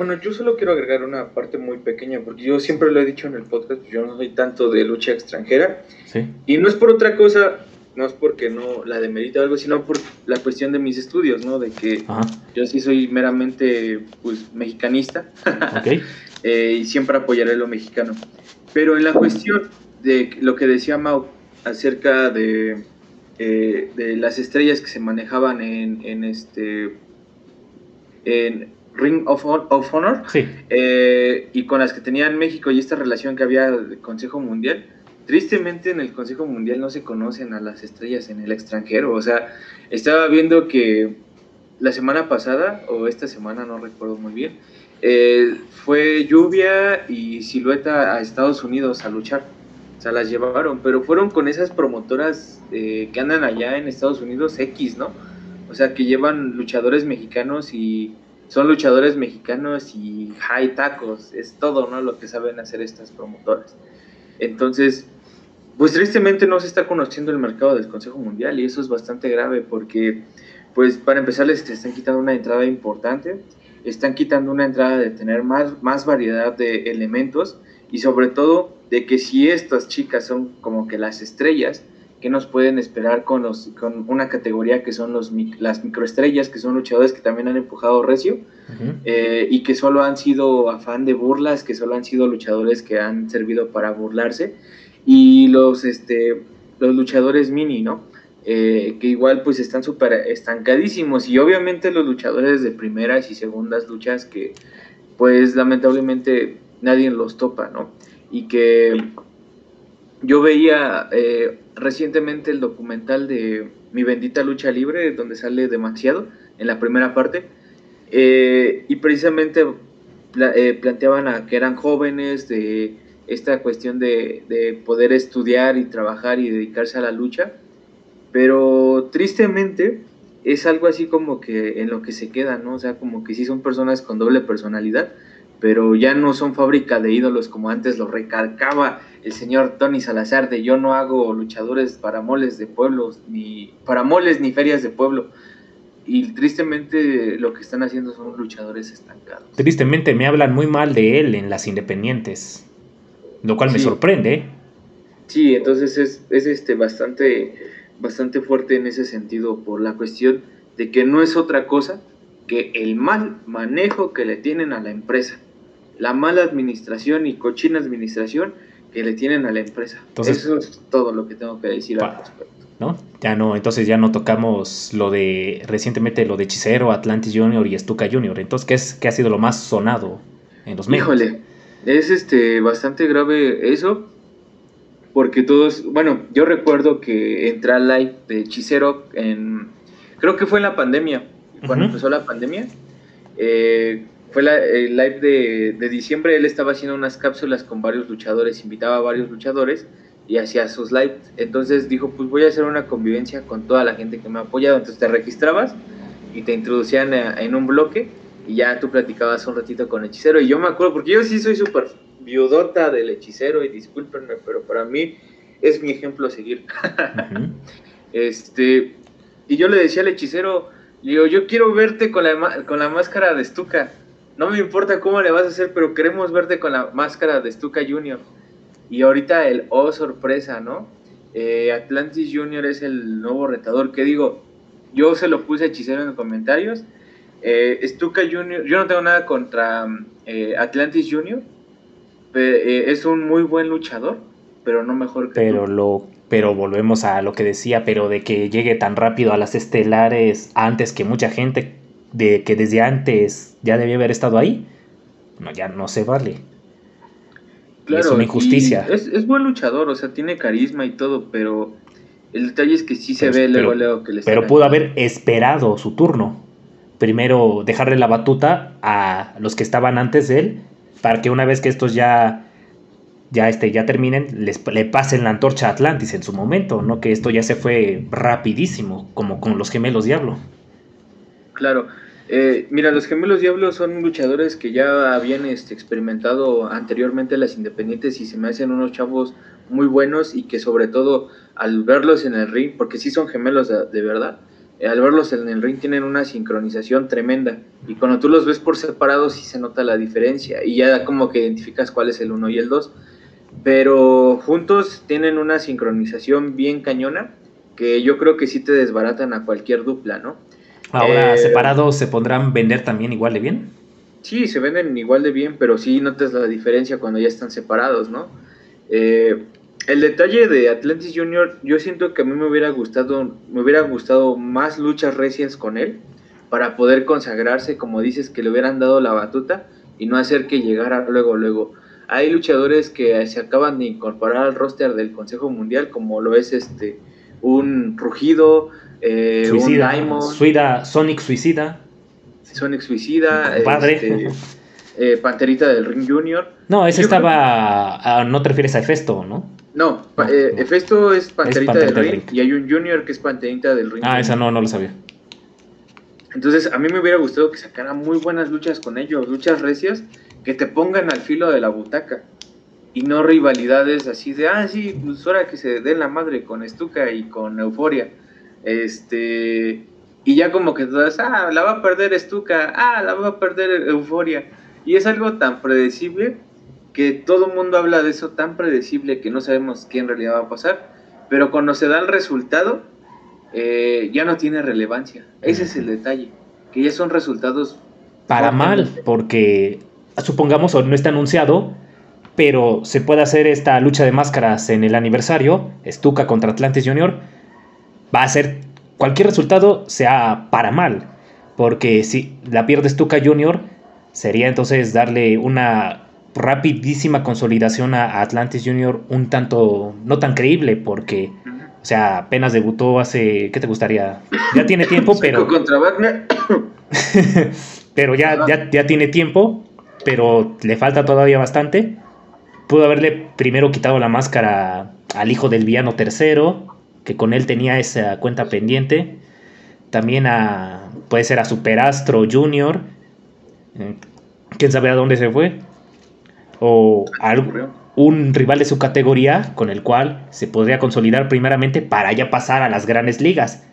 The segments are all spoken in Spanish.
bueno, yo solo quiero agregar una parte muy pequeña, porque yo siempre lo he dicho en el podcast, yo no soy tanto de lucha extranjera, sí. y no es por otra cosa, no es porque no la demerita o algo, sino por la cuestión de mis estudios, ¿no? De que Ajá. yo sí soy meramente, pues, mexicanista, Ok. eh, y siempre apoyaré lo mexicano. Pero en la cuestión de lo que decía Mau acerca de, eh, de las estrellas que se manejaban en, en este en Ring of, of Honor Sí. eh, y con las que tenían México y esta relación que había del Consejo Mundial, tristemente en el Consejo Mundial no se conocen a las estrellas en el extranjero. O sea, estaba viendo que la semana pasada, o esta semana, no recuerdo muy bien, eh, fue Lluvia y Silueta a Estados Unidos a luchar. O sea, las llevaron, pero fueron con esas promotoras eh, que andan allá en Estados Unidos X, ¿no? O sea, que llevan luchadores mexicanos y son luchadores mexicanos y hay tacos, es todo, ¿no? Lo que saben hacer estas promotoras. Entonces, pues tristemente no se está conociendo el mercado del Consejo Mundial y eso es bastante grave porque, pues para empezar, les están quitando una entrada importante, están quitando una entrada de tener más, más variedad de elementos y sobre todo de que si estas chicas son como que las estrellas, que nos pueden esperar con, los, con una categoría que son los, las microestrellas, que son luchadores que también han empujado recio eh, y que solo han sido afán de burlas, que solo han sido luchadores que han servido para burlarse, y los, este, los luchadores mini, ¿no? Eh, que igual pues están súper estancadísimos, y obviamente los luchadores de primeras y segundas luchas que pues lamentablemente nadie los topa, ¿no? Y que yo veía eh, recientemente el documental de Mi bendita lucha libre, donde sale demasiado en la primera parte, eh, y precisamente eh, planteaban que eran jóvenes de esta cuestión de, de poder estudiar y trabajar y dedicarse a la lucha, pero tristemente es algo así como que en lo que se queda, ¿no? O sea, como que sí son personas con doble personalidad, pero ya no son fábrica de ídolos como antes lo recalcaba el señor Tony Salazar de yo no hago luchadores para moles de pueblos, ni para moles ni ferias de pueblo. Y tristemente lo que están haciendo son luchadores estancados. Tristemente me hablan muy mal de él en las independientes, lo cual me sorprende. Sí, entonces es, es este bastante, bastante fuerte en ese sentido por la cuestión de que no es otra cosa que el mal manejo que le tienen a la empresa, la mala administración y cochina administración que le tienen a la empresa. Entonces- Eso es todo lo que tengo que decir Pa- al respecto. ¿no? Ya no, entonces ya no tocamos lo de recientemente lo de Hechicero, Atlantis Junior y Stuka Junior. Entonces, ¿qué, es, qué ha sido lo más sonado en los medios? Híjole, es este bastante grave eso, porque todos, bueno, yo recuerdo que entré al live de Hechicero en, creo que fue en la pandemia, cuando empezó la pandemia, eh, fue la- el live de, de diciembre, él estaba haciendo unas cápsulas con varios luchadores, invitaba a varios luchadores y hacía sus lives, entonces dijo, pues voy a hacer una convivencia con toda la gente que me ha apoyado, entonces te registrabas y te introducían a- en un bloque y ya tú platicabas un ratito con el hechicero. Y yo me acuerdo, porque yo sí soy súper viudota del hechicero, y discúlpenme, pero para mí es mi ejemplo a seguir. Este, y yo le decía al hechicero, digo, yo quiero verte con la, con la máscara de Stuka. No me importa cómo le vas a hacer, pero queremos verte con la máscara de Stuka Junior. Y ahorita el oh sorpresa, ¿no? Eh, Atlantis Junior es el nuevo retador. Que digo, yo se lo puse a hechicero en los comentarios. Eh, Stuka Junior, yo no tengo nada contra eh, Atlantis Junior. eh, es un muy buen luchador, pero no mejor que Pero tú. lo pero volvemos a lo que decía, pero de que llegue tan rápido a las estelares antes que mucha gente, de que desde antes ya debía haber estado ahí, no, ya no se vale. Y es una injusticia. Es, es buen luchador, o sea, tiene carisma y todo, pero el detalle es que sí se Pero- ve luego, luego que le Pero pudo haber esperado su turno. Primero dejarle la batuta a los que estaban antes de él, para que una vez que estos ya, ya, este, ya terminen, les, le pasen la antorcha a Atlantis en su momento, no que esto ya se fue rapidísimo, como con los gemelos Diablo. Claro. Eh, mira, los gemelos diablos son luchadores que ya habían este, experimentado anteriormente las independientes y se me hacen unos chavos muy buenos y que sobre todo al verlos en el ring, porque sí son gemelos de, verdad, eh, al verlos en el ring tienen una sincronización tremenda Y cuando tú los ves por separado sí se nota la diferencia y ya como que identificas cuál es el uno y el dos. Pero juntos tienen una sincronización bien cañona que yo creo que sí te desbaratan a cualquier dupla, ¿no? Ahora, eh, separados se podrán vender también igual de bien. Sí, se venden igual de bien, pero sí notas la diferencia cuando ya están separados, ¿no? Eh, el detalle de Atlantis Junior, yo siento que a mí me hubiera gustado, me hubiera gustado más luchas recias con él para poder consagrarse, como dices, que le hubieran dado la batuta y no hacer que llegara luego, luego. Hay luchadores que se acaban de incorporar al roster del Consejo Mundial, como lo es este un Rugido, eh, Suicida, un Suida, Sonic Suicida. Sonic Suicida. Padre. Este, eh, Panterita del Ring Junior. No, ese estaba. no te refieres a Efesto, ¿no? No, eh, Efesto es Panterita, del, ring, y hay un Junior que es Panterita del Ring. Ah, esa no, no lo sabía. Entonces, a mí me hubiera gustado que sacaran muy buenas luchas con ellos, luchas recias que te pongan al filo de la butaca y no rivalidades así de, ah, sí, pues ahora que se den la madre con Estuca y con Euforia. Este, y ya como que todas, ah, la va a perder Estuca, ah, la va a perder Euforia. Y es algo tan predecible que todo el mundo habla de eso, tan predecible que no sabemos qué en realidad va a pasar. Pero cuando se da el resultado, eh, ya no tiene relevancia. Ese es el detalle, que ya son resultados... Para mal, porque supongamos no está anunciado, pero se puede hacer esta lucha de máscaras en el aniversario, Stuka contra Atlantis Junior, va a ser cualquier resultado sea para mal, porque si la pierde Stuka Junior, sería entonces darle una rapidísima consolidación a Atlantis Junior un tanto no tan creíble, porque o sea, apenas debutó hace, ¿qué te gustaría? Ya tiene tiempo, pero... contra Wagner. pero ya, ya, ya tiene tiempo, pero le falta todavía bastante pudo haberle primero quitado la máscara al hijo del villano tercero, que con él tenía esa cuenta pendiente. También a, puede ser a Superastro Junior. Eh, ¿Quién sabe a dónde se fue? O a un rival de su categoría con el cual se podría consolidar primeramente para ya pasar a las grandes ligas.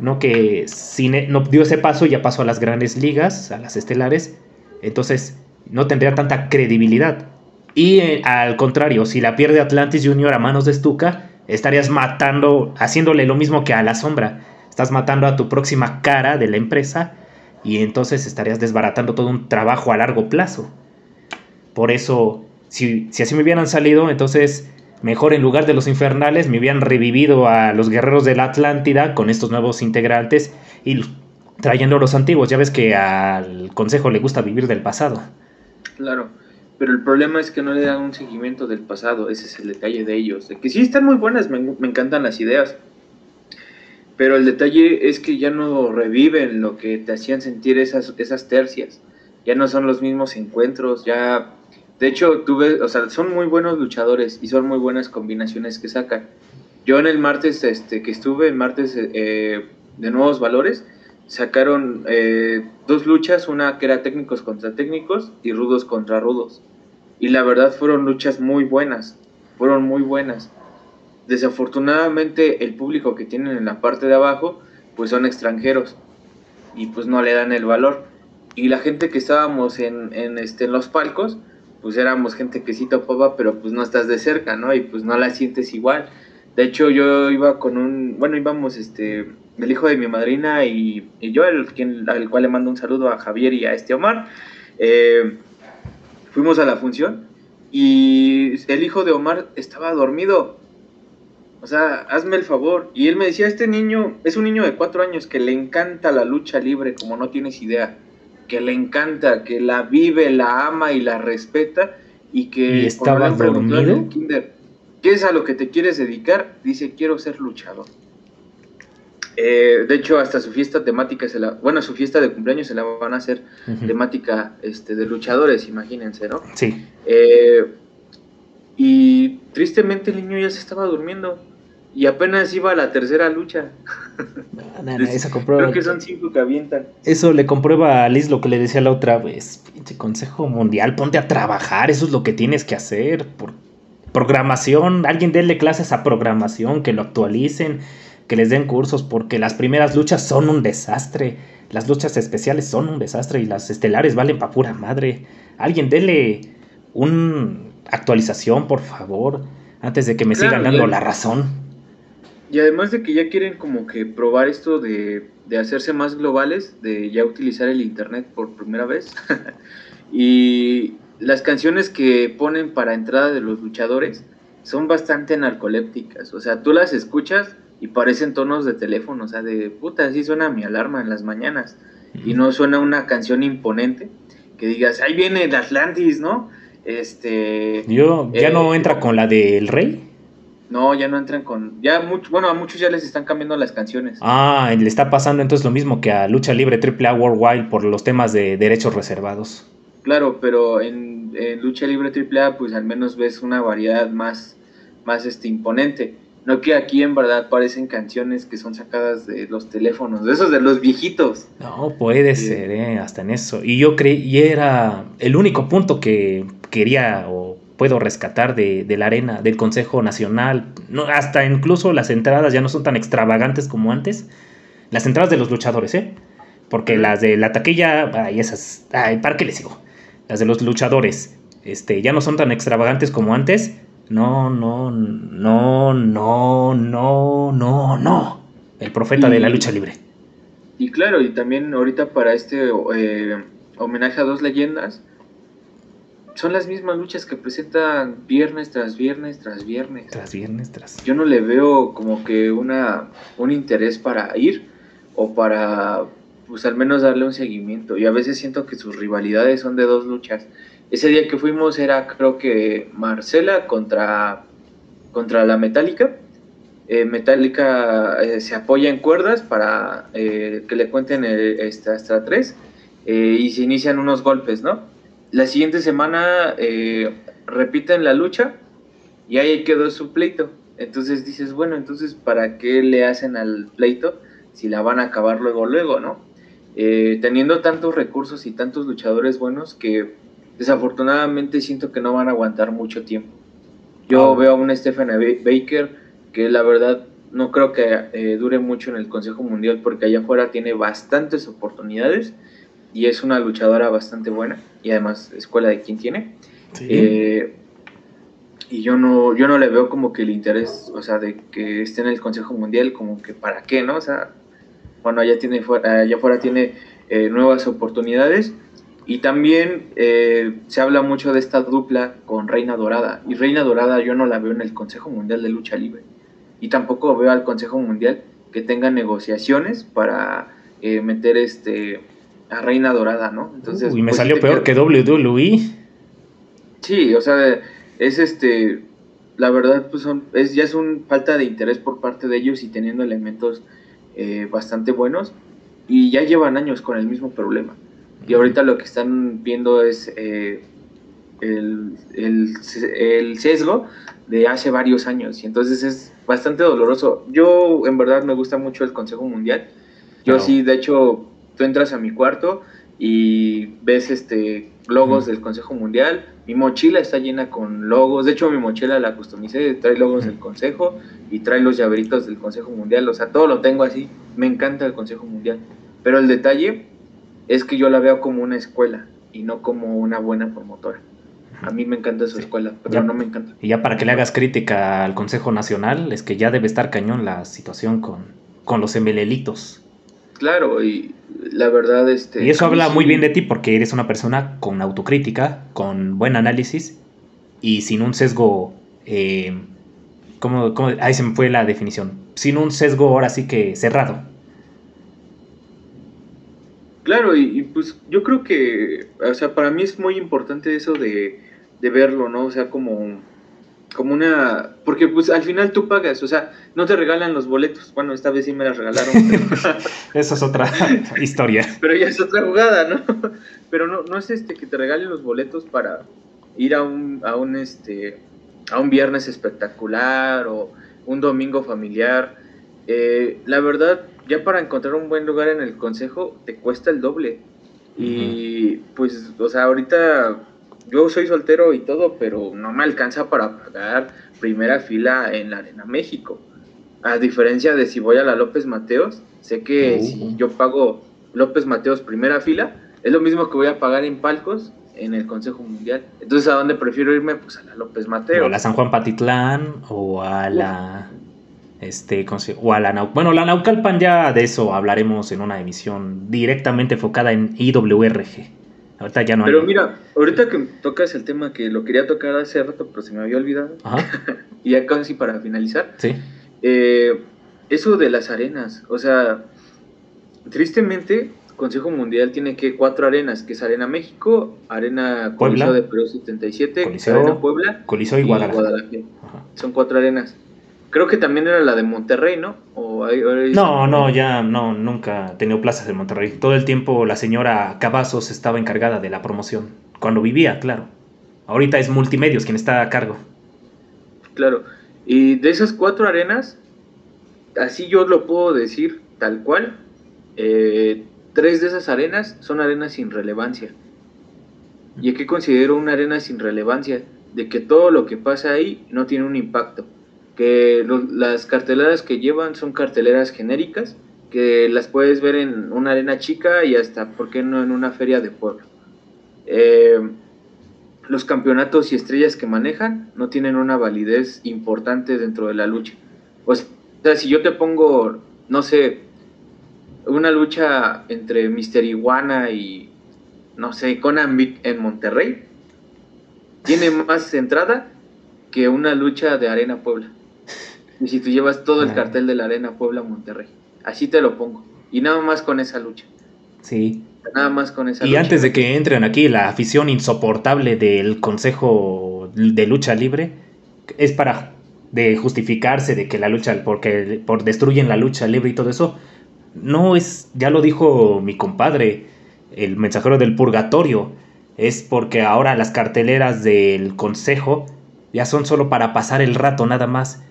¿no? Que si no dio ese paso, ya pasó a las grandes ligas, a las estelares. Entonces no tendría tanta credibilidad. Y eh, al contrario, si la pierde Atlantis Junior a manos de Stuka, estarías matando, haciéndole lo mismo que a la sombra. Estás matando a tu próxima cara de la empresa y entonces estarías desbaratando todo un trabajo a largo plazo. Por eso, si, si así me hubieran salido, entonces mejor en lugar de los infernales me hubieran revivido a los guerreros de la Atlántida con estos nuevos integrantes y trayendo a los antiguos. Ya ves que al consejo le gusta vivir del pasado. Claro. Pero el problema es que no le dan un seguimiento del pasado, ese es el detalle de ellos. De que sí están muy buenas, me, encantan las ideas. Pero el detalle es que ya no reviven lo que te hacían sentir esas, esas tercias. Ya no son los mismos encuentros, ya... De hecho, tuve, o sea, son muy buenos luchadores y son muy buenas combinaciones que sacan. Yo en el martes este, que estuve, el martes eh, de Nuevos Valores, sacaron eh, dos luchas, una que era técnicos contra técnicos y rudos contra rudos. Y la verdad fueron luchas muy buenas, fueron muy buenas. Desafortunadamente el público que tienen en la parte de abajo pues son extranjeros y pues no le dan el valor. Y la gente que estábamos en, en, este, en los palcos pues éramos gente que sí topaba pero pues no estás de cerca, ¿no? Y pues no la sientes igual. De hecho yo iba con un, bueno íbamos este el hijo de mi madrina y, yo, el, quien, al cual le mando un saludo a Javier y a este Omar. Eh, fuimos a la función y el hijo de Omar estaba dormido. O sea, hazme el favor. Y él me decía, este niño es un niño de cuatro años que le encanta la lucha libre, como no tienes idea. Que le encanta, que la vive, la ama y la respeta. Y que... ¿Y estaba dormido? ¿Qué es a lo que te quieres dedicar? Dice, quiero ser luchador. Eh, de hecho, hasta su fiesta temática, se la, bueno, su fiesta de cumpleaños se la van a hacer temática este, de luchadores, imagínense, ¿no? Sí. Eh, y tristemente el niño ya se estaba durmiendo y apenas iba a la tercera lucha. Creo que son cinco que avientan. Eso le comprueba a Liz lo que le decía la otra vez. Pinche Consejo Mundial, ponte a trabajar, eso es lo que tienes que hacer. Por programación, alguien déle clases a programación, que lo actualicen que les den cursos porque las primeras luchas son un desastre. las luchas especiales son un desastre y las estelares valen pa' pura madre. Alguien dele un actualización, por favor, antes de que me sigan dando la razón. Y además de que ya quieren como que probar esto de, de hacerse más globales, de ya utilizar el internet por primera vez. y las canciones que ponen para entrada de los luchadores son bastante narcolépticas. O sea, tú las escuchas y parecen tonos de teléfono, o sea, de puta, así suena mi alarma en las mañanas. Y no suena una canción imponente que digas, ahí viene el Atlantis, ¿no? Este. Yo, ¿ya no eh, entra con la del Rey? No, ya no entran con. Ya mucho, bueno, a muchos ya les están cambiando las canciones. Ah, le está pasando entonces lo mismo que a Lucha Libre AAA Worldwide por los temas de derechos reservados. Claro, pero en, en Lucha Libre AAA, pues al menos ves una variedad más, más este, imponente. No que aquí en verdad parecen canciones que son sacadas de los teléfonos, de esos de los viejitos. No, puede ser, ¿eh? hasta en eso. Y yo creí, y era el único punto que quería o puedo rescatar de, la arena, del Consejo Nacional. No, hasta incluso las entradas ya no son tan extravagantes como antes. Las entradas de los luchadores, ¿eh? Porque las de la taquilla, ay, esas, ay, ¿para qué les digo? Las de los luchadores, este, ya no son tan extravagantes como antes no, no, no, no, no, no, no. El profeta de la lucha libre. Y claro, y también ahorita para este eh, homenaje a dos leyendas, son las mismas luchas que presentan viernes tras viernes tras viernes. Tras viernes tras. Yo no le veo como que una un interés para ir o para pues al menos darle un seguimiento. Y a veces siento que sus rivalidades son de dos luchas. Ese día que fuimos era creo que Marcela contra, contra la Metálica. Eh, Metallica eh, se apoya en cuerdas para eh, que le cuenten este, hasta 3 y se inician unos golpes, ¿no? La siguiente semana repiten la lucha y ahí quedó su pleito. Entonces dices, bueno, entonces ¿para qué le hacen al pleito si la van a acabar luego, luego, ¿no? teniendo tantos recursos y tantos luchadores buenos que desafortunadamente siento que no van a aguantar mucho tiempo. Yo ah. veo a un Stephen Baker que la verdad no creo que eh, dure mucho en el Consejo Mundial porque allá afuera tiene bastantes oportunidades y es una luchadora bastante buena y además escuela de quien tiene. Eh, y yo no, yo no le veo como que el interés, o sea, de que esté en el Consejo Mundial, como que para qué, ¿no? O sea, bueno, allá, tiene, allá afuera tiene eh, nuevas oportunidades y también eh, se habla mucho de esta dupla con Reina Dorada. Y Reina Dorada yo no la veo en el Consejo Mundial de Lucha Libre. Y tampoco veo al Consejo Mundial que tenga negociaciones para eh, meter este a Reina Dorada, ¿no? Entonces, y me pues, salió peor que WWE. Sí, o sea, es este, la verdad, pues son, es, ya es un falta de interés por parte de ellos y teniendo elementos eh, bastante buenos y ya llevan años con el mismo problema. Y ahorita lo que están viendo es eh, el, el, sesgo de hace varios años. Y entonces es bastante doloroso. Yo en verdad me gusta mucho el Consejo Mundial. Yo sí, de hecho, tú entras a mi cuarto y ves este logos del Consejo Mundial. Mi mochila está llena con logos. De hecho, mi mochila la customicé, trae logos del Consejo y trae los llaveritos del Consejo Mundial. O sea, todo lo tengo así. Me encanta el Consejo Mundial. Pero el detalle es que yo la veo como una escuela y no como una buena promotora. A mí me encanta su escuela, pero no me encanta. Y ya para que le hagas crítica al Consejo Nacional, es que ya debe estar cañón la situación con, con los emelelitos. Claro, y la verdad, este. Y eso habla muy bien de ti porque eres una persona con autocrítica, con buen análisis y sin un sesgo. Eh, ¿cómo, cómo? Ahí se me fue la definición. Sin un sesgo ahora sí que cerrado. Claro, y, pues yo creo que, o sea, para mí es muy importante eso de, verlo, ¿no? O sea, como, como una... Porque pues al final tú pagas, o sea, no te regalan los boletos. Bueno, esta vez sí me las regalaron. Eso es otra historia. Pero ya es otra jugada, ¿no? Pero no, no es este que te regalen los boletos para ir a un, a un, este, a un viernes espectacular o un domingo familiar. Eh, la verdad, ya para encontrar un buen lugar en el consejo te cuesta el doble. Y pues, o sea, ahorita yo soy soltero y todo, pero no me alcanza para pagar primera fila en la Arena México. A diferencia de si voy a la López Mateos, sé que si yo pago López Mateos primera fila, es lo mismo que voy a pagar en palcos en el Consejo Mundial. Entonces, ¿a dónde prefiero irme? Pues a la López Mateos. O a la San Juan Patitlán, o a la... Este, o a la Nau Bueno, la Naucalpan ya de eso hablaremos en una emisión directamente enfocada en IWRG. Ahorita ya no Pero mira, ahorita que tocas el tema que lo quería tocar hace rato, pero se me había olvidado. y ya casi para finalizar. Sí. Eh, eso de las arenas, o sea, tristemente, Consejo Mundial tiene que cuatro arenas, que es Arena México, Arena Coliseo de Perú 77, Arena Puebla Coliseo y, Guadalajara. Son cuatro arenas. Creo que también era la de Monterrey, ¿no? no, no, ya no, nunca he tenido plazas en Monterrey. Todo el tiempo la señora Cavazos estaba encargada de la promoción. Cuando vivía, claro. Ahorita es Multimedios quien está a cargo. Claro. Y de esas cuatro arenas, así yo lo puedo decir tal cual, eh, tres de esas arenas son arenas sin relevancia. ¿Y qué considero una arena sin relevancia? De que todo lo que pasa ahí no tiene un impacto que las carteleras que llevan son carteleras genéricas, que las puedes ver en una arena chica y hasta, ¿por qué no en una feria de pueblo? Eh, los campeonatos y estrellas que manejan no tienen una validez importante dentro de la lucha. O sea, si yo te pongo, no sé, una lucha entre Mister Iguana y, no sé, Conan Vic en Monterrey, tiene más entrada que una lucha de Arena Puebla. Y si tú llevas todo el cartel de la Arena Puebla Monterrey. Así te lo pongo. Y nada más con esa lucha. Sí. Nada más con esa y lucha. Y antes de que entren aquí, la afición insoportable del Consejo de Lucha Libre es para de justificarse de que la lucha, porque por destruyen la lucha libre y todo eso. No es, ya lo dijo mi compadre, el mensajero del purgatorio, es porque ahora las carteleras del consejo ya son solo para pasar el rato nada más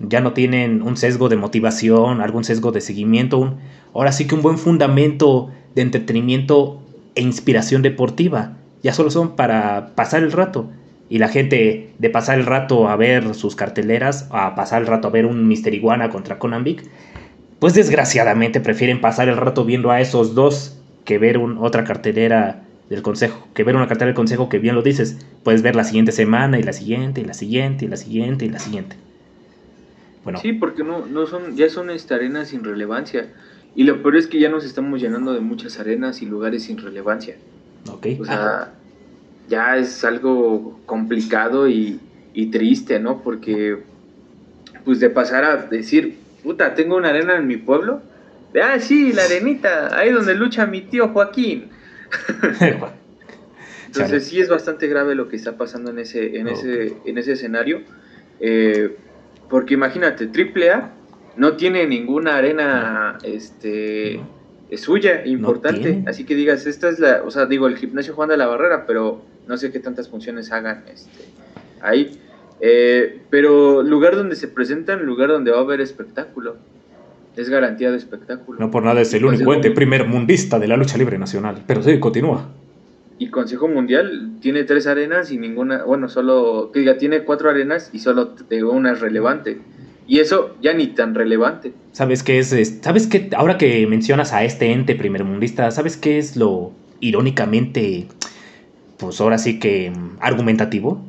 ya no tienen un sesgo de motivación, algún sesgo de seguimiento, ahora sí que un buen fundamento de entretenimiento e inspiración deportiva. Ya solo son para pasar el rato. Y la gente de pasar el rato a ver sus carteleras, a pasar el rato a ver un Mister Iguana contra Conan pues desgraciadamente prefieren pasar el rato viendo a esos dos que ver un, otra cartelera del consejo, que ver una cartelera del consejo que bien lo dices, puedes ver la siguiente semana y la siguiente y la siguiente y la siguiente y la siguiente. Sí, porque no, no son, ya son esta, arenas sin relevancia. Y lo peor es que ya nos estamos llenando de muchas arenas y lugares sin relevancia. Ok. O sea, ya es algo complicado y, triste, ¿no? Porque, pues de pasar a decir, puta, tengo una arena en mi pueblo. Ah, sí, la arenita, ahí donde lucha mi tío Joaquín. Entonces sí es bastante grave lo que está pasando en ese, en ese, en ese escenario. Eh, porque imagínate, AAA no tiene ninguna arena este, suya importante. así que digas, esta es la, o sea, digo, el gimnasio Juan de la Barrera, pero no sé qué tantas funciones hagan este, ahí. Eh, pero lugar donde se presentan, lugar donde va a haber espectáculo. Es garantía de espectáculo. No por nada es el único ente primer mundista de la lucha libre nacional. Pero sí, continúa y Consejo Mundial tiene tres arenas y ninguna, bueno, solo, que diga, tiene cuatro arenas y solo una es relevante. Y eso ya ni tan relevante. ¿Sabes qué es? ¿Sabes qué? Ahora que mencionas a este ente primermundista, ¿sabes qué es lo irónicamente, pues ahora sí que mm, argumentativo?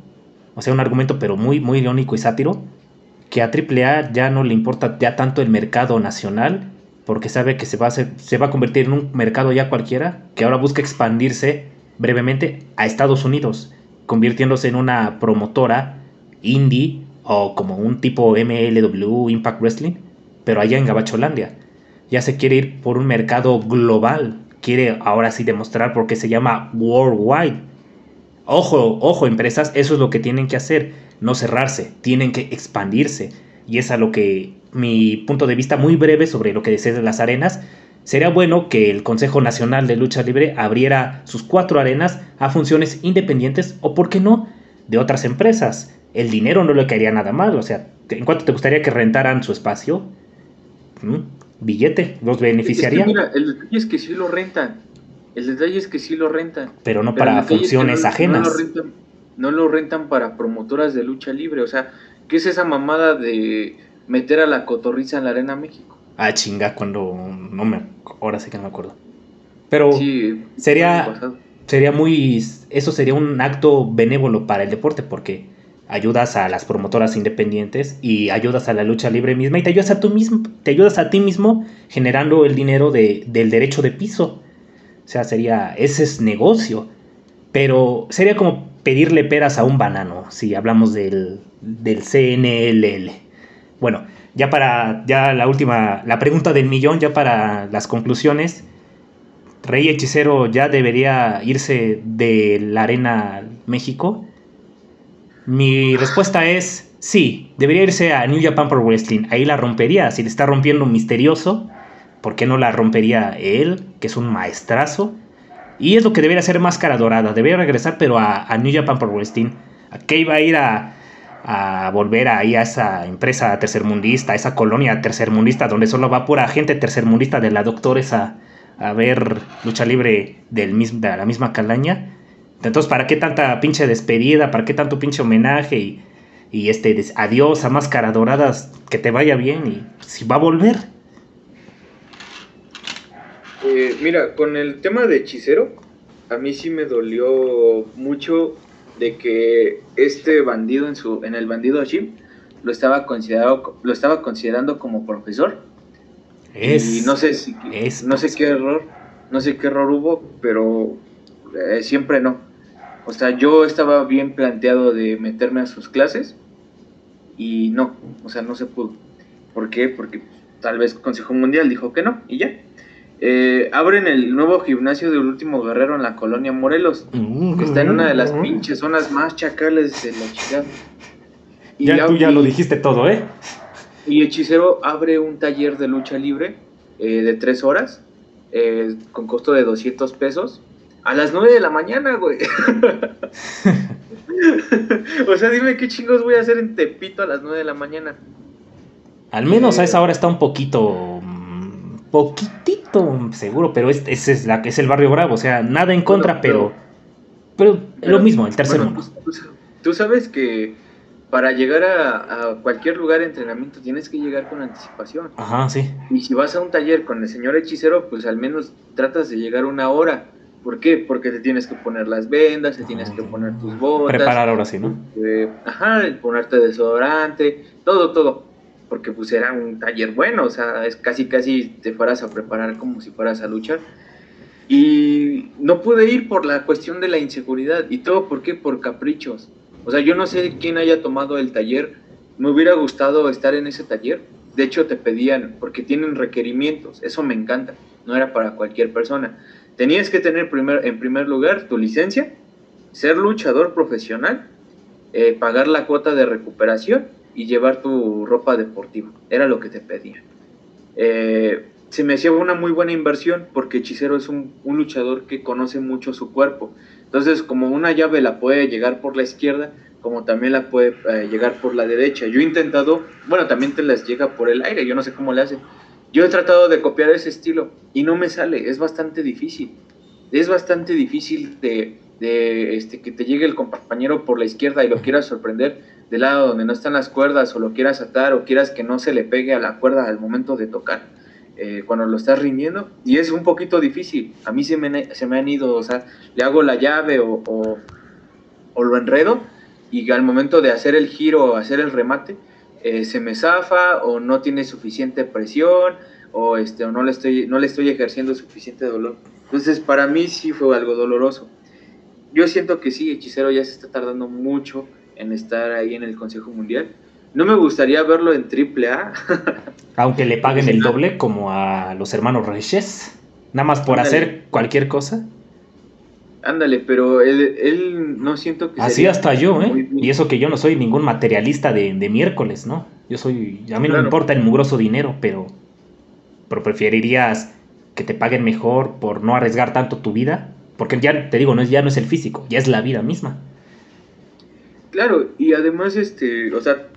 O sea, un argumento pero muy, muy irónico y sátiro. Que a AAA ya no le importa ya tanto el mercado nacional, porque sabe que se va a, se va a convertir en un mercado ya cualquiera, que ahora busca expandirse brevemente a Estados Unidos, convirtiéndose en una promotora indie o como un tipo MLW Impact Wrestling, pero allá en Gabacholandia. Ya se quiere ir por un mercado global, quiere ahora sí demostrar por qué se llama worldwide. Ojo, ojo, empresas, eso es lo que tienen que hacer, no cerrarse, tienen que expandirse. Y es a lo que mi punto de vista muy breve sobre lo que de las arenas Sería bueno que el Consejo Nacional de Lucha Libre abriera sus cuatro arenas a funciones independientes o, por qué no, de otras empresas. El dinero no le caería nada mal, o sea, ¿en cuánto te gustaría que rentaran su espacio? ¿Mm? Billete, los beneficiaría. mira, el detalle es que sí lo rentan. El detalle es que sí lo rentan. Pero no para funciones ajenas. no lo rentan para promotoras de lucha libre. O sea, ¿qué es esa mamada de meter a la cotorriza en la Arena México? Ah, chinga, cuando. No me. Ahora sí que no me acuerdo. Pero sería, sería muy... Eso sería un acto benévolo para el deporte porque ayudas a las promotoras independientes y ayudas a la lucha libre misma y te ayudas a, tú mismo, te ayudas a ti mismo generando el dinero de, del derecho de piso. O sea, sería, ese es negocio. Pero sería como pedirle peras a un banano, si hablamos del, del CNLL. Bueno, ya para ya la última, la pregunta del millón, ya para las conclusiones. Rey Hechicero ya debería irse de la Arena México mi respuesta es sí, debería irse a New Japan Pro Wrestling. Ahí la rompería. Si le está rompiendo misterioso, ¿por qué no la rompería él, que es un maestrazo? Y es lo que debería ser Máscara Dorada. Debería regresar, pero a, New Japan Pro Wrestling. ¿A qué iba a ir a, a volver ahí a esa empresa tercermundista, a esa colonia tercermundista, donde solo va pura gente tercermundista de la doctores a, a ver lucha libre del de la misma calaña? Entonces, ¿para qué tanta pinche despedida? ¿Para qué tanto pinche homenaje? Y, este, adiós a máscara doradas, que te vaya bien y si va a volver. Eh, mira, con el tema de hechicero, a mí sí me dolió mucho de que este bandido en su en el bandido Jim lo estaba considerado lo estaba considerando como profesor y no sé si no sé qué error no sé qué error hubo pero eh, siempre no o sea, yo estaba bien planteado de meterme a sus clases y no, o sea, no se pudo. ¿Por qué? Porque tal vez Consejo Mundial dijo que no y ya. Eh, abren el nuevo gimnasio del último guerrero en la colonia Morelos, que está en una de las pinches zonas más chacales de la ciudad. Y ya, tú ya lo dijiste todo, ¿eh? Y Hechicero abre un taller de lucha libre eh, de tres horas, eh, con costo de 200 pesos, a las 9 de la mañana, güey. o sea, dime qué chingos voy a hacer en Tepito a las 9 de la mañana. Al menos a esa hora está un poquito. Mm, seguro, pero ese es, la, es el barrio bravo. O sea, nada en contra, pero, pero. lo mismo, el tercer mundo. Pues, tú sabes que para llegar a, a, cualquier lugar de entrenamiento tienes que llegar con anticipación. Ajá, sí. Y si vas a un taller con el señor hechicero, pues al menos tratas de llegar una hora ¿Por qué? Porque te tienes que poner las vendas, te tienes que poner tus botas. Preparar ahora sí, ¿no? Eh, ajá, ponerte desodorante, todo, todo. Porque pues era un taller bueno, o sea, es casi, casi te fueras a preparar como si fueras a luchar. Y no pude ir por la cuestión de la inseguridad. ¿Y todo por qué? Por caprichos. O sea, yo no sé quién haya tomado el taller. Me hubiera gustado estar en ese taller. De hecho, te pedían, porque tienen requerimientos. Eso me encanta. No era para cualquier persona Tenías que tener primer, en primer lugar tu licencia, ser luchador profesional, eh, pagar la cuota de recuperación y llevar tu ropa deportiva. Era lo que te pedían. Eh, se me hacía una muy buena inversión porque Hechicero es un, luchador que conoce mucho su cuerpo. Entonces, como una llave la puede llegar por la izquierda, como también la puede eh, llegar por la derecha. Yo he intentado, bueno, también te las llega por el aire, yo no sé cómo le hacen yo he tratado de copiar ese estilo y no me sale, es bastante difícil. Es bastante difícil de, este, que te llegue el compañero por la izquierda y lo quieras sorprender del lado donde no están las cuerdas o lo quieras atar o quieras que no se le pegue a la cuerda al momento de tocar eh, cuando lo estás rindiendo y es un poquito difícil. A mí se me, se me han ido, o sea, le hago la llave o, o, lo enredo y al momento de hacer el giro o hacer el remate eh, se me zafa o no tiene suficiente presión o, este, o no, le estoy, no le estoy ejerciendo suficiente dolor. Entonces para mí sí fue algo doloroso. Yo siento que sí, Hechicero ya se está tardando mucho en estar ahí en el Consejo Mundial. No me gustaría verlo en AAA. Aunque le paguen el doble como a los hermanos Reyes. Nada más por hacer cualquier cosa. Ándale, pero él, no siento que... Así hasta yo, ¿eh? Y eso que yo no soy ningún materialista de, miércoles, ¿no? Yo soy... A mí no me importa el mugroso dinero, pero... Pero preferirías que te paguen mejor por no arriesgar tanto tu vida. Porque ya te digo, no es, ya no es el físico, ya es la vida misma. Claro, y además, este, o sea,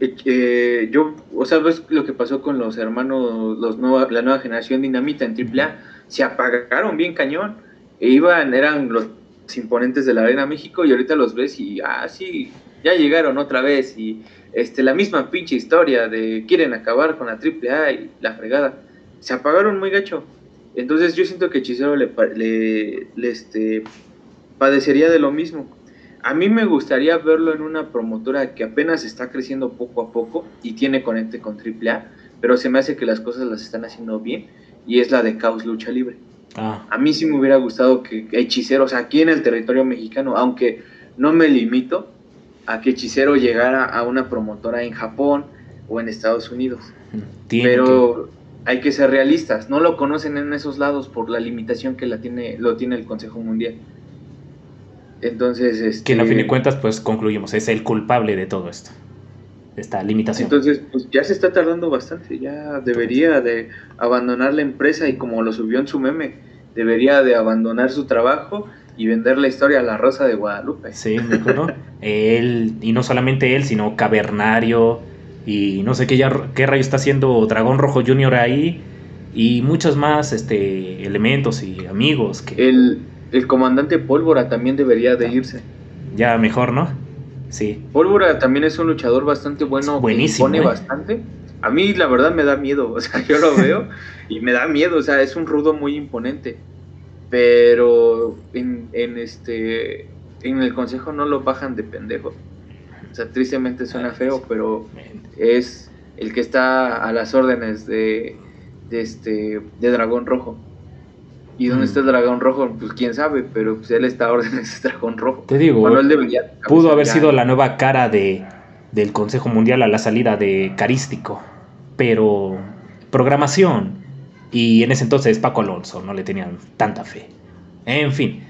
eh, eh, yo, o sea, ves lo que pasó con los hermanos, los nueva, la nueva generación Dinamita en AAA, se apagaron bien cañón e iban, eran los imponentes de la Arena México y ahorita los ves y, ah, sí, ya llegaron otra vez y este, la misma pinche historia de quieren acabar con la AAA y la fregada. Se apagaron muy gacho. Entonces yo siento que Hechicero le, le, este, padecería de lo mismo. A mí me gustaría verlo en una promotora que apenas está creciendo poco a poco y tiene conecte con AAA, pero se me hace que las cosas las están haciendo bien y es la de Caos Lucha Libre. Ah. A mí sí me hubiera gustado que Hechiceros aquí en el territorio mexicano, aunque no me limito a que Hechicero llegara a una promotora en Japón o en Estados Unidos. pero hay que ser realistas, no lo conocen en esos lados por la limitación que la tiene, lo tiene el Consejo Mundial. Entonces, este... que en a fin de cuentas, pues concluimos, es el culpable de todo esto, esta limitación. Entonces, pues ya se está tardando bastante, ya debería de abandonar la empresa y como lo subió en su meme, debería de abandonar su trabajo y vender la historia a la Rosa de Guadalupe. Sí, me acuerdo. él, y no solamente él, sino Cavernario, y no sé qué, ya, qué rayo está haciendo Dragón Rojo Junior ahí, y muchos más este, elementos y amigos. Que... El, el comandante Pólvora también debería de irse. Ya mejor, ¿no? Sí. Pólvora también es un luchador bastante bueno. Buenísimo. pone ¿eh? bastante. A mí la verdad me da miedo, o sea, yo lo veo y me da miedo, o sea, es un rudo muy imponente pero en, este en el consejo no lo bajan de pendejo. O sea, tristemente suena feo, pero es el que está a las órdenes de, este de Dragón Rojo. ¿Y dónde mm. está el dragón rojo? Pues quién sabe, pero pues él está a de dragón rojo. Te digo, pudo haber sido la nueva cara de, del Consejo Mundial a la salida de Carístico, pero programación, y en ese entonces Paco Alonso no le tenían tanta fe. En fin,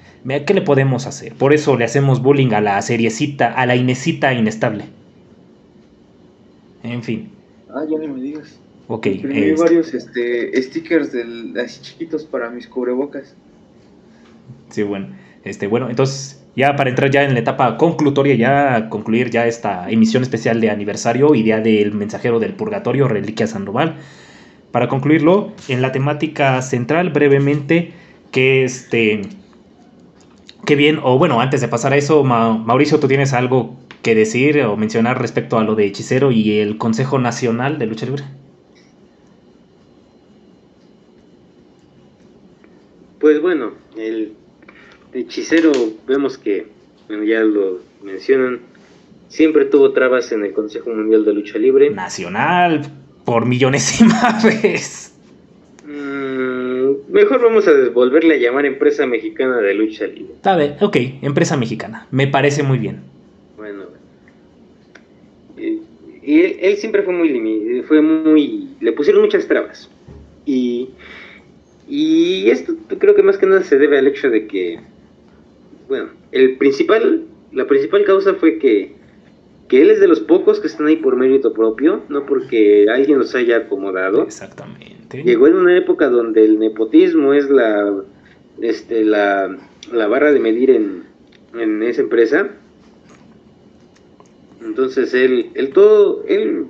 ¿qué le podemos hacer? Por eso le hacemos bullying a la seriecita, a la Inesita inestable. En fin. Ah, ya ni me digas. Ok. Imprimí este. varios este, stickers de, así chiquitos para mis cubrebocas. Sí, bueno. Este, bueno, entonces ya para entrar ya en la etapa conclutoria, ya concluir ya esta emisión especial de aniversario, idea del mensajero del purgatorio, Reliquia Sandoval para concluirlo, en la temática central, brevemente, que este. Qué bien, o bueno, antes de pasar a eso, Mauricio, ¿tú tienes algo que decir o mencionar respecto a lo de Hechicero y el Consejo Nacional de Lucha Libre? Pues bueno, el hechicero vemos que, ya lo mencionan, siempre tuvo trabas en el Consejo Mundial de Lucha Libre. Nacional, por millonésima vez. Mm, mejor vamos a volverle a llamar Empresa Mexicana de Lucha Libre. Está bien, ok, Empresa Mexicana. Me parece muy bien. Bueno, y, él, siempre fue muy fue muy le pusieron muchas trabas y y esto creo que más que nada se debe al hecho de que bueno el principal la principal causa fue que que él es de los pocos que están ahí por mérito propio, no porque alguien los haya acomodado. Exactamente. Llegó en una época donde el nepotismo es la, este, la, la barra de medir en, en esa empresa. Entonces él, él todo, él,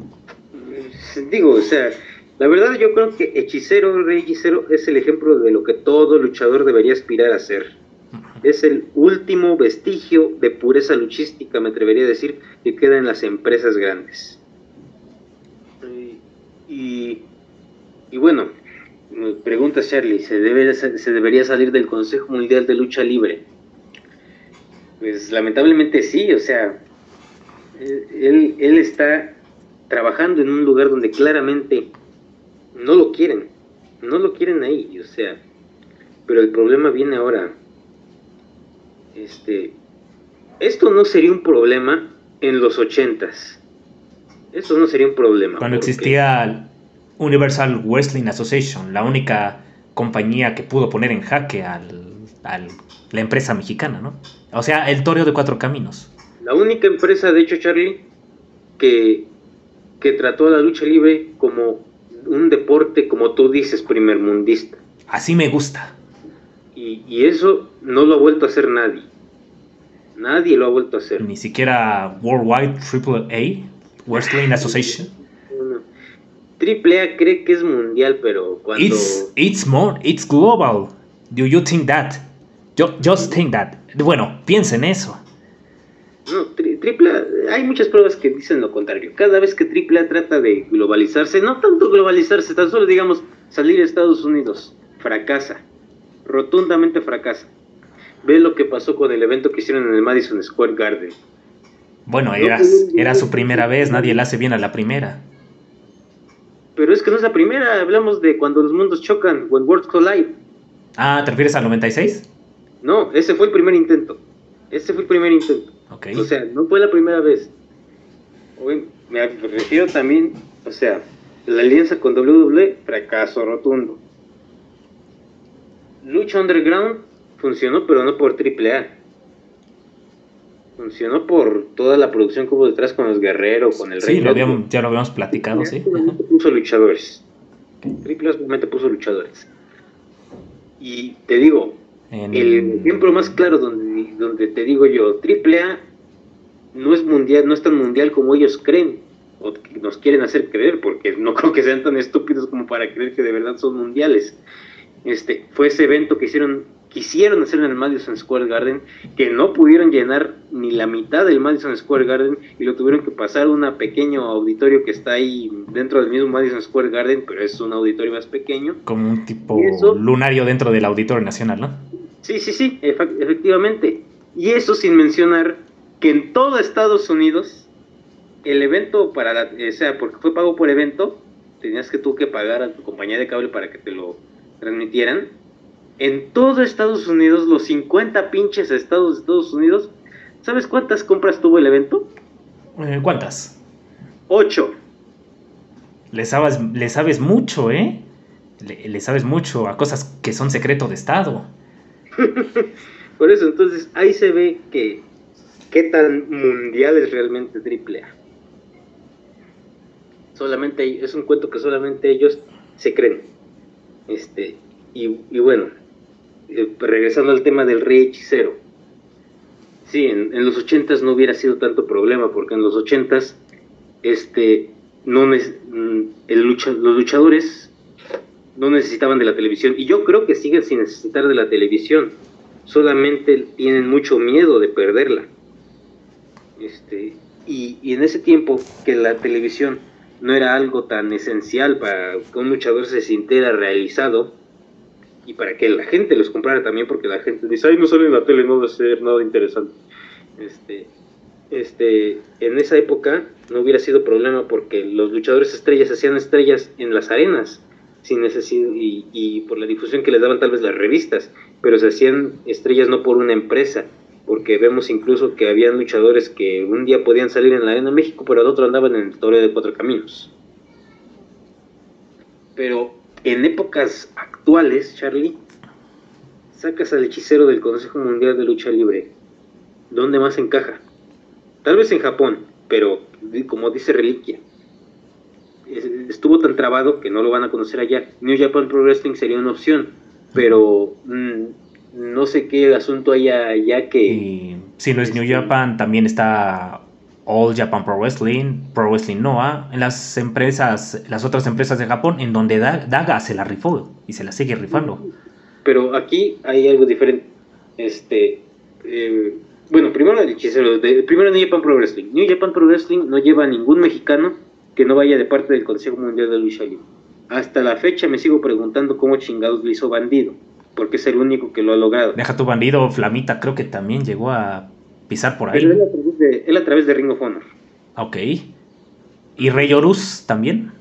digo, o sea, la verdad yo creo que Hechicero, Rey Hechicero es el ejemplo de lo que todo luchador debería aspirar a ser es el último vestigio de pureza luchística, me atrevería a decir, que queda en las empresas grandes. Y, y bueno, pregunta Charlie, ¿se, debe, ¿se debería salir del Consejo Mundial de Lucha Libre? Pues lamentablemente sí, o sea, él, él está trabajando en un lugar donde claramente no lo quieren, no lo quieren ahí, o sea, pero el problema viene ahora este, esto no sería un problema en los ochentas. Esto no sería un problema. Cuando existía Universal Wrestling Association, la única compañía que pudo poner en jaque a la empresa mexicana, ¿no? O sea, el Torio de Cuatro Caminos. La única empresa, de hecho, Charlie, que, que trató a la lucha libre como un deporte, como tú dices, primer mundista. Así me gusta. Y, eso no lo ha vuelto a hacer nadie. Nadie lo ha vuelto a hacer. Ni siquiera Worldwide AAA, Wrestling Association. Triple A cree que es mundial, pero cuando... It's, it's more, it's global. Do you think that? just think that. Bueno, piensa en eso. No, triple A, hay muchas pruebas que dicen lo contrario. Cada vez que Triple A trata de globalizarse, no tanto globalizarse, tan solo digamos salir a Estados Unidos fracasa, rotundamente fracasa. Ve lo que pasó con el evento que hicieron en el Madison Square Garden. Bueno, era, era su primera vez, nadie la hace bien a la primera. Pero es que no es la primera, hablamos de cuando los mundos chocan, When Worlds Collide. Ah, ¿te refieres al 96? No, ese fue el primer intento. Ese fue el primer intento. O sea, no fue la primera vez. Me refiero también, o sea, la alianza con WWE, fracaso rotundo. Lucha Underground funcionó, pero no por AAA. Funcionó por toda la producción que hubo detrás con los guerreros, con el Sí, Rey lo habíamos- ya lo habíamos platicado, sí. Puso luchadores. AAA solamente puso luchadores. Y te digo, En- el ejemplo más claro donde, donde te digo yo, AAA no es mundial, no es tan mundial como ellos creen, o que nos quieren hacer creer, porque no creo que sean tan estúpidos como para creer que de verdad son mundiales. Este, fue ese evento que hicieron, quisieron hacer en el Madison Square Garden, que no pudieron llenar ni la mitad del Madison Square Garden y lo tuvieron que pasar a un pequeño auditorio que está ahí dentro del mismo Madison Square Garden, pero es un auditorio más pequeño. Como un tipo lunario dentro del Auditorio Nacional, ¿no? Sí, sí, sí, efectivamente. Y eso sin mencionar que en todo Estados Unidos, el evento para la, o sea, porque fue pago por evento, tenías que tú que pagar a tu compañía de cable para que te lo transmitieran. En todo Estados Unidos, los 50 pinches estados de Estados Unidos, ¿sabes cuántas compras tuvo el evento? Eh, ¿Cuántas? 8. Le sabes, le sabes mucho, ¿eh? Le, le sabes mucho a cosas que son secreto de Estado. Por eso, entonces, ahí se ve que qué tan mundial es realmente AAA. Solamente es un cuento que solamente ellos se creen. Este, y, bueno, eh, regresando al tema del rey hechicero. Sí, en, en los ochentas no hubiera sido tanto problema, porque en los ochentas, este, no mm, el los luchadores no necesitaban de la televisión. Y yo creo que siguen sin necesitar de la televisión. Solamente tienen mucho miedo de perderla. Este, y, y en ese tiempo que la televisión no era algo tan esencial para que un luchador se sintiera realizado y para que la gente los comprara también, porque la gente dice, ay, no sale en la tele, no va a ser nada interesante. Este, este, en esa época no hubiera sido problema porque los luchadores estrellas hacían estrellas en las arenas sin necesidad y, y por la difusión que les daban tal vez las revistas, pero se hacían estrellas no por una empresa, porque vemos incluso que habían luchadores que un día podían salir en la Arena México, pero al otro andaban en el Toreo de Cuatro Caminos. Pero en épocas actuales, Charlie, sacas al hechicero del Consejo Mundial de Lucha Libre. ¿Dónde más encaja? Tal vez en Japón, pero como dice Reliquia, estuvo tan trabado que no lo van a conocer allá. New Japan Pro Wrestling sería una opción, pero mm, no sé qué asunto haya allá que... Y si no es New Este- Japan, también está All Japan Pro Wrestling, Pro Wrestling Noah, en las empresas, las otras empresas de Japón, en donde Da- Daga se la rifó y se la sigue rifando. Pero aquí hay algo diferente. Este, eh, bueno, primero el hechicero, de- primero New Japan Pro Wrestling. New Japan Pro Wrestling no lleva a ningún mexicano que no vaya de parte del Consejo Mundial de Lucha Libre. Hasta la fecha me sigo preguntando cómo chingados lo hizo Bandido, porque es el único que lo ha logrado. Deja tu bandido, Flamita, creo que también llegó a pisar por ahí. Pero él a, través de, él a través de Ring of Honor. Ok. ¿Y Rey Horus también?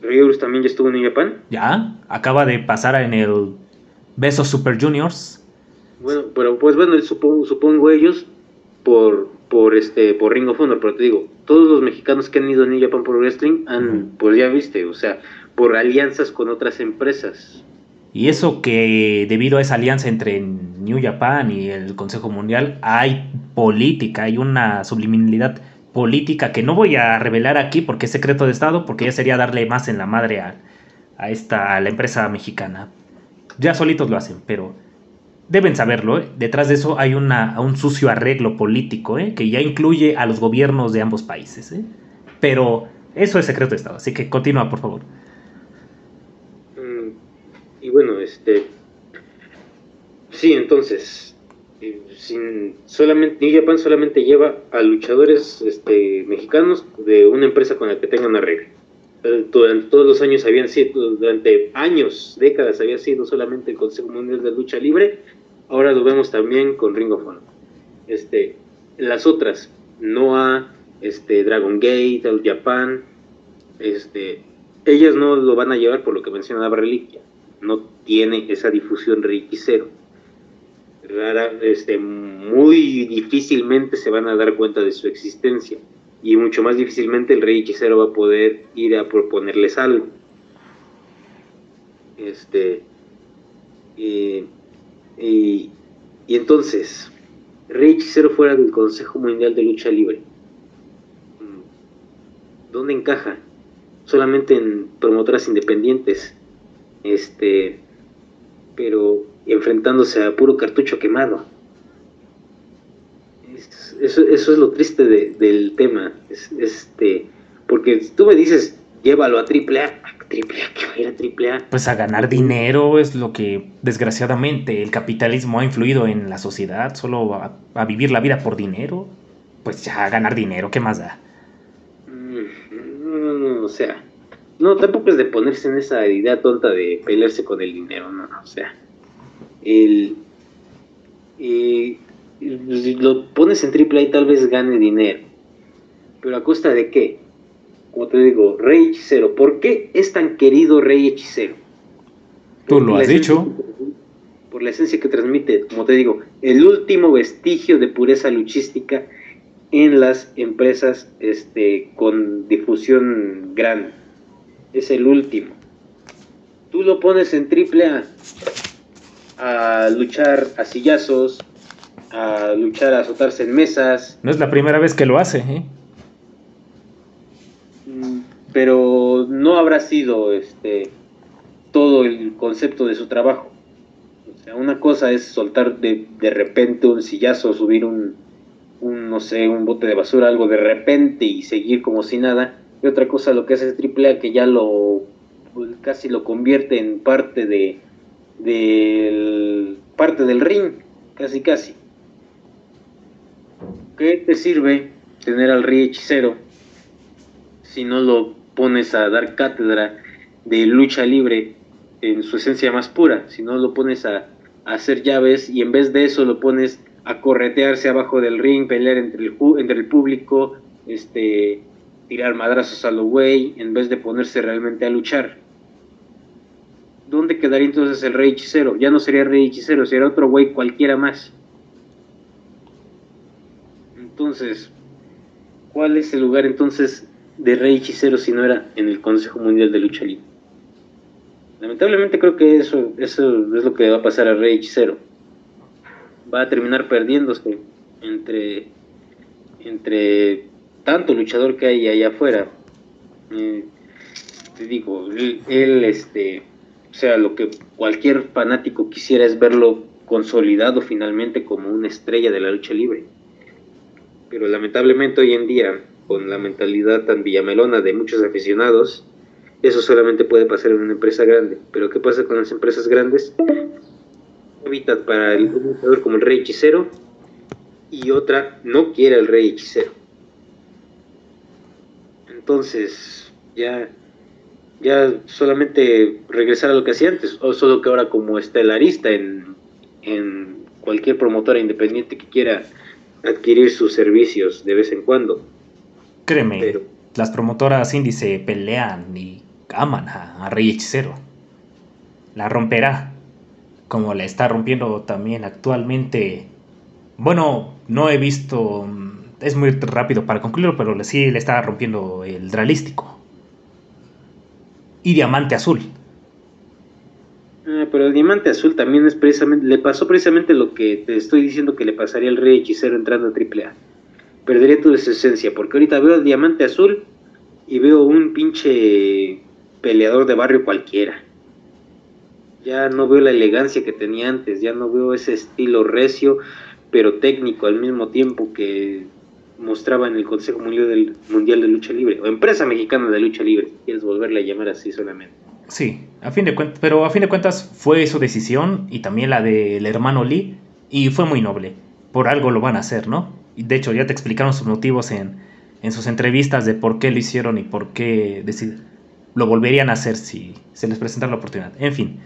Ryurus también ya estuvo en New Japan. Ya, acaba de pasar en el Besos Super Juniors. Bueno, pero pues bueno, supongo ellos por por este por Ring of Honor, pero te digo, todos los mexicanos que han ido a New Japan Pro Wrestling han, pues ya viste, o sea, por alianzas con otras empresas. Y eso que debido a esa alianza entre New Japan y el Consejo Mundial hay política, hay una subliminalidad política que no voy a revelar aquí porque es secreto de Estado, porque ya sería darle más en la madre a, a esta a la empresa mexicana. Ya solitos lo hacen, pero deben saberlo. ¿eh? Detrás de eso hay una, un sucio arreglo político ¿eh? que ya incluye a los gobiernos de ambos países. ¿eh? Pero eso es secreto de Estado, así que continúa, por favor. Mm, Y bueno, este sí, entonces eh, sin solamente New Japan solamente lleva a luchadores este mexicanos de una empresa con la que tengan arreglo. durante todos los años habían sido, durante años, décadas había sido solamente el Consejo Mundial de Lucha Libre, ahora lo vemos también con Ring of. Este, las otras, Noah, este, Dragon Gate, All Japan, este, ellas no lo van a llevar por lo que mencionaba Reliquia, no tiene esa difusión cero. Rara, este, muy difícilmente se van a dar cuenta de su existencia y mucho más difícilmente el rey hechicero va a poder ir a proponerles algo. Este, y, y, entonces, rey hechicero fuera del Consejo Mundial de Lucha Libre. ¿Dónde encaja? Solamente en promotoras independientes. Este, pero enfrentándose a puro cartucho quemado eso, eso es lo triste del tema. este, porque tú me dices, llévalo a triple A. Triple A, ¿qué va a ir a triple A? Pues a ganar dinero es lo que desgraciadamente el capitalismo ha influido en la sociedad, solo a, vivir la vida por dinero. Pues ya a ganar dinero, ¿qué más da? Mm, no, no, o sea, no, tampoco es de ponerse en esa idea tonta de pelearse con el dinero, no, o sea, el, eh, lo pones en triple A tal vez gane dinero. Pero a costa de qué? Como te digo, Rey Hechicero. ¿Por qué es tan querido Rey Hechicero? Tú lo has dicho. Por la esencia que transmite, como te digo, el último vestigio de pureza luchística en las empresas este, con difusión grande. Es el último. Tú lo pones en triple A a luchar a sillazos, a luchar, a azotarse en mesas. No es la primera vez que lo hace, ¿eh? Pero no habrá sido este todo el concepto de su trabajo. O sea, una cosa es soltar de, de repente un sillazo, subir un, un, no sé, un bote de basura, algo de repente y seguir como si nada. Y otra cosa lo que hace A que ya lo casi lo convierte en parte de del parte del ring, casi casi. ¿qué te sirve tener al rey hechicero si no lo pones a dar cátedra de lucha libre en su esencia más pura? Si no lo pones a, hacer llaves y en vez de eso lo pones a corretearse abajo del ring, pelear entre el, entre el público, este, tirar madrazos a lo güey, en vez de ponerse realmente a luchar. ¿Dónde quedaría entonces el rey hechicero? Ya no sería rey hechicero, sería otro güey cualquiera más. Entonces, ¿cuál es el lugar entonces de Rey Hechicero si no era en el Consejo Mundial de Lucha Libre? Lamentablemente creo que eso, eso es lo que va a pasar a Rey Hechicero. Va a terminar perdiéndose entre, entre tanto luchador que hay allá afuera. Eh, te digo, él, este, o sea, lo que cualquier fanático quisiera es verlo consolidado finalmente como una estrella de la lucha libre pero lamentablemente hoy en día, con la mentalidad tan villamelona de muchos aficionados, eso solamente puede pasar en una empresa grande. Pero ¿qué pasa con las empresas grandes? Hábitat para el, un como el rey hechicero y otra no quiere al rey hechicero. Entonces, ya, ya solamente regresar a lo que hacía antes, o solo que ahora como estelarista en, en cualquier promotora independiente que quiera adquirir sus servicios de vez en cuando. Créeme, las promotoras índice pelean y aman a, Rey Hechicero. La romperá, como la está rompiendo también actualmente. Bueno, no he visto. Mm, es muy rápido para concluirlo, pero sí le está rompiendo el dralístico. Y Diamante Azul. Ah, pero el diamante azul también es precisamente, le pasó precisamente lo que te estoy diciendo que le pasaría al rey hechicero entrando a AAA. Perdería toda su esencia, porque ahorita veo el diamante azul y veo un pinche peleador de barrio cualquiera. Ya no veo la elegancia que tenía antes, ya no veo ese estilo recio, pero técnico al mismo tiempo que mostraba en el Consejo Mundial, de Lucha Libre, o Empresa Mexicana de Lucha Libre, quieres volverle a llamar así solamente. Sí, a fin de cuentas, pero a fin de cuentas fue su decisión y también la del hermano Lee y fue muy noble. Por algo lo van a hacer, ¿no? Y de hecho ya te explicaron sus motivos en, sus entrevistas de por qué lo hicieron y por qué deciden. lo volverían a hacer si se les presenta la oportunidad. En fin.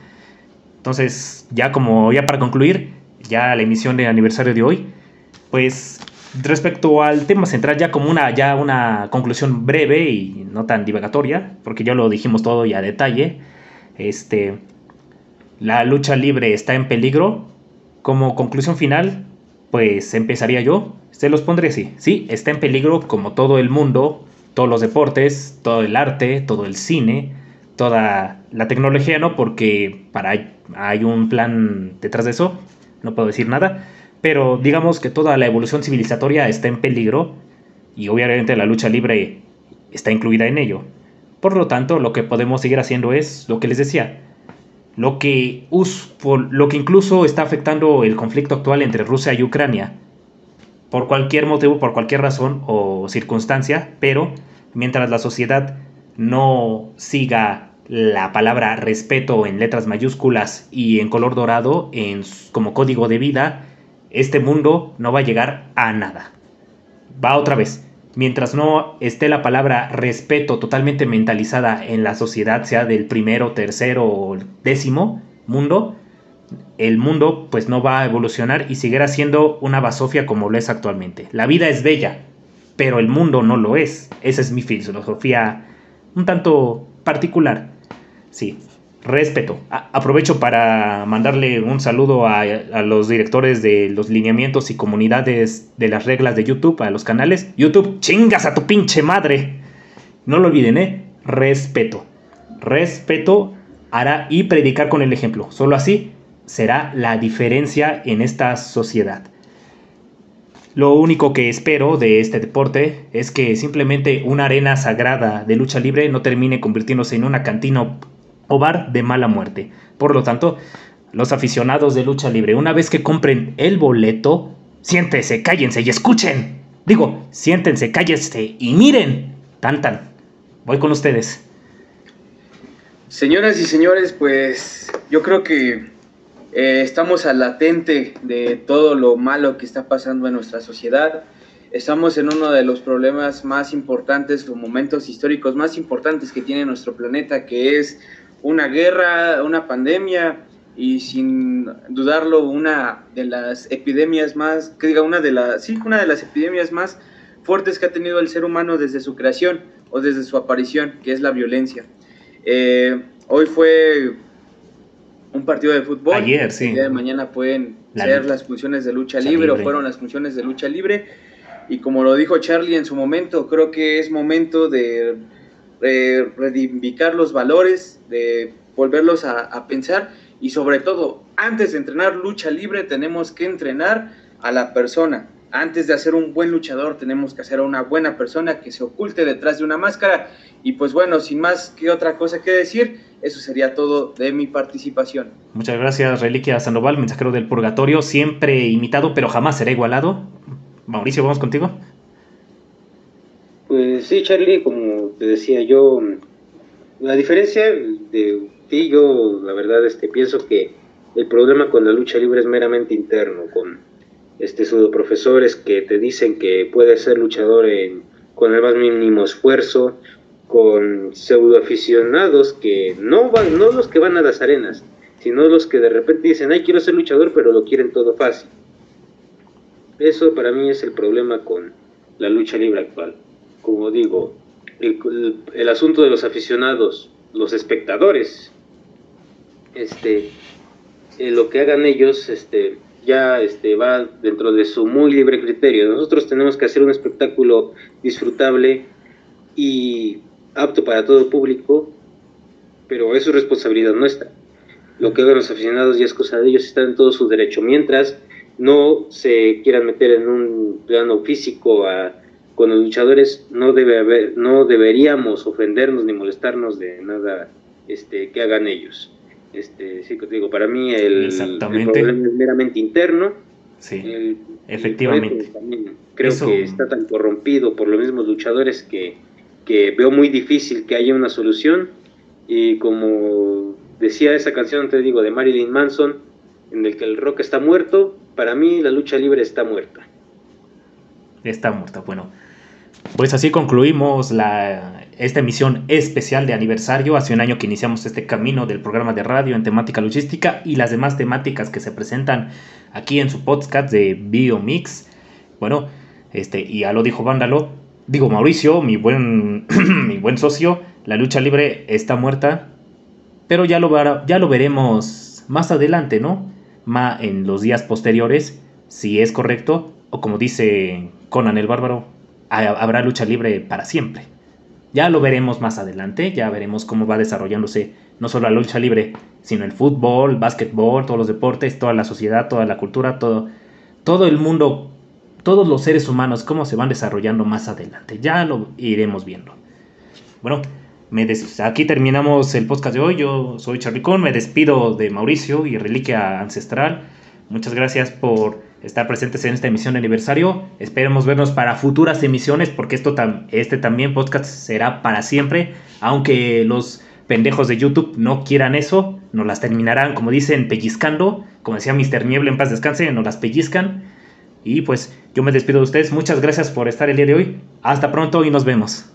Entonces, ya como ya para concluir, ya la emisión de aniversario de hoy, pues respecto al tema central, ya como una, ya una conclusión breve y no tan divagatoria, porque ya lo dijimos todo ya a detalle, este, la lucha libre está en peligro. Como conclusión final, pues empezaría yo, se los pondré así, sí, está en peligro como todo el mundo, todos los deportes, todo el arte, todo el cine, toda la tecnología, ¿no? Porque para hay un plan detrás de eso, no puedo decir nada, pero digamos que toda la evolución civilizatoria está en peligro y obviamente la lucha libre está incluida en ello. Por lo tanto, lo que podemos seguir haciendo es lo que les decía, lo que, lo que incluso está afectando el conflicto actual entre Rusia y Ucrania, por cualquier motivo, por cualquier razón o circunstancia, pero mientras la sociedad no siga la palabra respeto en letras mayúsculas y en color dorado en, como código de vida, este mundo no va a llegar a nada. Va otra vez. Mientras no esté la palabra respeto totalmente mentalizada en la sociedad, sea del primero, tercero o décimo mundo, el mundo pues no va a evolucionar y seguirá siendo una basofia como lo es actualmente. La vida es bella, pero el mundo no lo es. Esa es mi filosofía un tanto particular. Sí, respeto. aprovecho para mandarle un saludo a, los directores de los lineamientos y comunidades de las reglas de YouTube, a los canales. YouTube, chingas a tu pinche madre. No lo olviden, ¿eh? Respeto. Respeto hará y predicar con el ejemplo. Solo así será la diferencia en esta sociedad. Lo único que espero de este deporte es que simplemente una arena sagrada de lucha libre no termine convirtiéndose en una cantina o bar de mala muerte. Por lo tanto, los aficionados de lucha libre, una vez que compren el boleto, siéntense, cállense y escuchen. Digo, siéntense, cállense y miren. Tan tan. Voy con ustedes. Señoras y señores, pues yo creo que eh, estamos al latente de todo lo malo que está pasando en nuestra sociedad. Estamos en uno de los problemas más importantes o momentos históricos más importantes que tiene nuestro planeta, que es una guerra, una pandemia y sin dudarlo una de las epidemias más, que diga una de las, sí, una de las epidemias más fuertes que ha tenido el ser humano desde su creación o desde su aparición, que es la violencia. Eh, hoy fue un partido de fútbol. Ayer, sí. El día de mañana pueden ser las funciones de lucha libre, o fueron las funciones de lucha libre. Y como lo dijo Charlie en su momento, creo que es momento de eh, reivindicar los valores, de volverlos a, pensar y sobre todo, antes de entrenar lucha libre tenemos que entrenar a la persona. Antes de hacer un buen luchador tenemos que hacer a una buena persona que se oculte detrás de una máscara. Y pues bueno, sin más que otra cosa que decir, eso sería todo de mi participación. Muchas gracias, Reliquia Sandoval, mensajero del purgatorio, siempre imitado pero jamás será igualado. Mauricio, vamos contigo. Pues sí, Charlie, como te decía yo, la diferencia de ti, yo la verdad este, pienso que el problema con la lucha libre es meramente interno, con este profesores que te dicen que puedes ser luchador con el más mínimo esfuerzo, con pseudo aficionados que no van, no los que van a las arenas, sino los que de repente dicen, ay, quiero ser luchador, pero lo quieren todo fácil. Eso para mí es el problema con la lucha libre actual como digo, el, asunto de los aficionados, los espectadores, este, eh, lo que hagan ellos, este, ya este, va dentro de su muy libre criterio. Nosotros tenemos que hacer un espectáculo disfrutable y apto para todo el público, pero eso es responsabilidad nuestra. Lo que hagan los aficionados ya es cosa de ellos, están en todo su derecho. Mientras no se quieran meter en un plano físico a con los luchadores no debe haber, no deberíamos ofendernos ni molestarnos de nada este, que hagan ellos. Este, sí, digo, para mí el, problema es meramente interno. Sí, efectivamente. creo que está tan corrompido por los mismos luchadores que, que veo muy difícil que haya una solución. Y como decía esa canción, te digo, de Marilyn Manson, en el que el rock está muerto, para mí la lucha libre está muerta. Está muerta, bueno. Pues así concluimos la, esta emisión especial de aniversario. Hace un año que iniciamos este camino del programa de radio en temática logística y las demás temáticas que se presentan aquí en su podcast de Biomix. Bueno, este, y ya lo dijo Vándalo, digo Mauricio, mi buen, mi buen socio, la lucha libre está muerta, pero ya lo, ya lo veremos más adelante, ¿no? En los días posteriores, si es correcto, o como dice Conan el Bárbaro, habrá lucha libre para siempre. Ya lo veremos más adelante, ya veremos cómo va desarrollándose no solo la lucha libre, sino el fútbol, básquetbol, todos los deportes, toda la sociedad, toda la cultura, todo, todo el mundo, todos los seres humanos, cómo se van desarrollando más adelante. Ya lo iremos viendo. Bueno, me aquí terminamos el podcast de hoy. Yo soy Charlicón, me despido de Mauricio y Reliquia Ancestral. Muchas gracias por estar presentes en esta emisión de aniversario. Esperemos vernos para futuras emisiones porque esto este también podcast será para siempre, aunque los pendejos de YouTube no quieran eso, nos las terminarán, como dicen, pellizcando, como decía Mr. Niebla en paz descanse, nos las pellizcan. Y pues yo me despido de ustedes, muchas gracias por estar el día de hoy, hasta pronto y nos vemos.